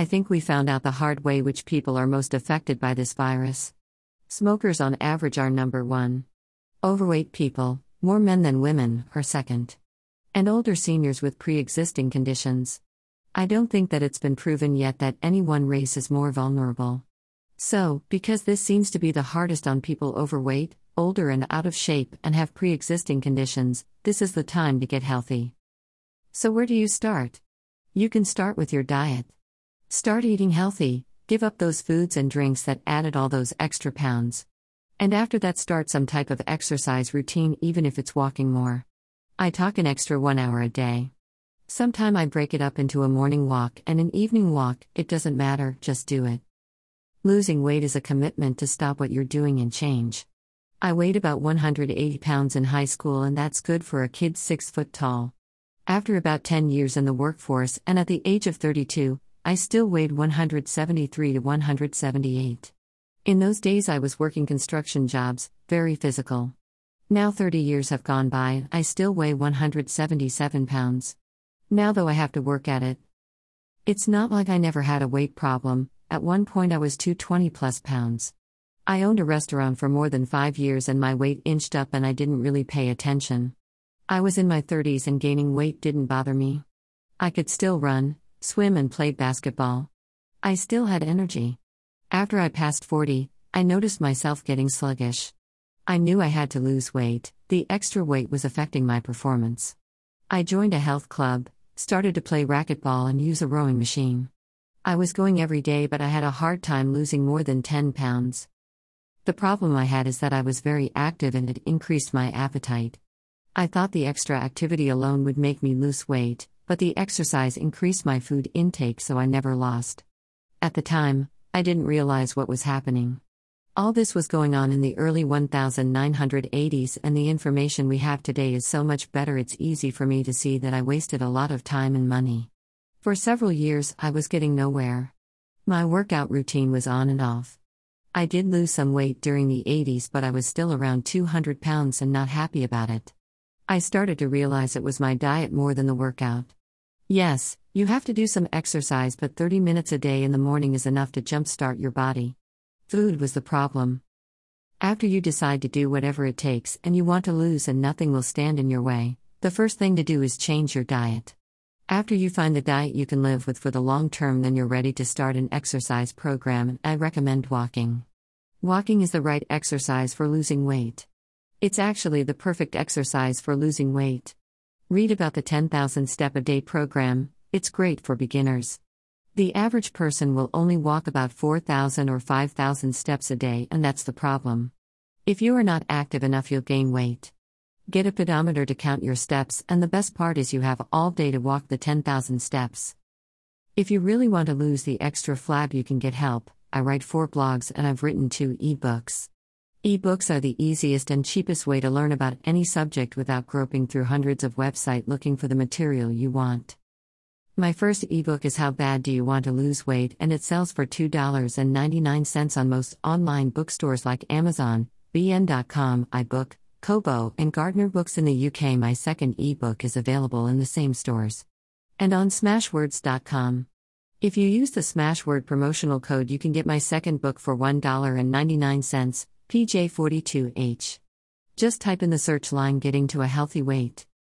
I think we found out the hard way which people are most affected by this virus. Smokers, on average, are number one. Overweight people, more men than women, are second. And older seniors with pre existing conditions. I don't think that it's been proven yet that any one race is more vulnerable. So, because this seems to be the hardest on people overweight, older, and out of shape, and have pre existing conditions, this is the time to get healthy. So, where do you start? You can start with your diet. Start eating healthy, give up those foods and drinks that added all those extra pounds. And after that, start some type of exercise routine, even if it's walking more. I talk an extra one hour a day. Sometime I break it up into a morning walk and an evening walk, it doesn't matter, just do it. Losing weight is a commitment to stop what you're doing and change. I weighed about 180 pounds in high school, and that's good for a kid 6 foot tall. After about 10 years in the workforce and at the age of 32, I still weighed 173 to 178. In those days, I was working construction jobs, very physical. Now 30 years have gone by, I still weigh 177 pounds. Now, though, I have to work at it. It's not like I never had a weight problem, at one point, I was 220 plus pounds. I owned a restaurant for more than five years and my weight inched up, and I didn't really pay attention. I was in my 30s and gaining weight didn't bother me. I could still run, swim, and play basketball. I still had energy. After I passed 40, I noticed myself getting sluggish. I knew I had to lose weight, the extra weight was affecting my performance. I joined a health club, started to play racquetball, and use a rowing machine. I was going every day, but I had a hard time losing more than 10 pounds. The problem I had is that I was very active and it increased my appetite. I thought the extra activity alone would make me lose weight, but the exercise increased my food intake so I never lost. At the time, I didn't realize what was happening. All this was going on in the early 1980s, and the information we have today is so much better, it's easy for me to see that I wasted a lot of time and money. For several years, I was getting nowhere. My workout routine was on and off. I did lose some weight during the 80s, but I was still around 200 pounds and not happy about it. I started to realize it was my diet more than the workout. Yes, you have to do some exercise, but 30 minutes a day in the morning is enough to jumpstart your body. Food was the problem. After you decide to do whatever it takes and you want to lose and nothing will stand in your way, the first thing to do is change your diet. After you find the diet you can live with for the long term, then you're ready to start an exercise program. I recommend walking. Walking is the right exercise for losing weight. It's actually the perfect exercise for losing weight. Read about the 10,000 step a day program, it's great for beginners. The average person will only walk about 4,000 or 5,000 steps a day, and that's the problem. If you are not active enough, you'll gain weight. Get a pedometer to count your steps, and the best part is you have all day to walk the 10,000 steps. If you really want to lose the extra flab, you can get help. I write four blogs and I've written two ebooks. Ebooks are the easiest and cheapest way to learn about any subject without groping through hundreds of websites looking for the material you want. My first ebook is How Bad Do You Want to Lose Weight and it sells for $2.99 on most online bookstores like Amazon, bn.com, iBook, Kobo, and Gardner Books in the UK. My second ebook is available in the same stores. And on smashwords.com. If you use the Smashword promotional code, you can get my second book for $1.99. PJ42H. Just type in the search line getting to a healthy weight.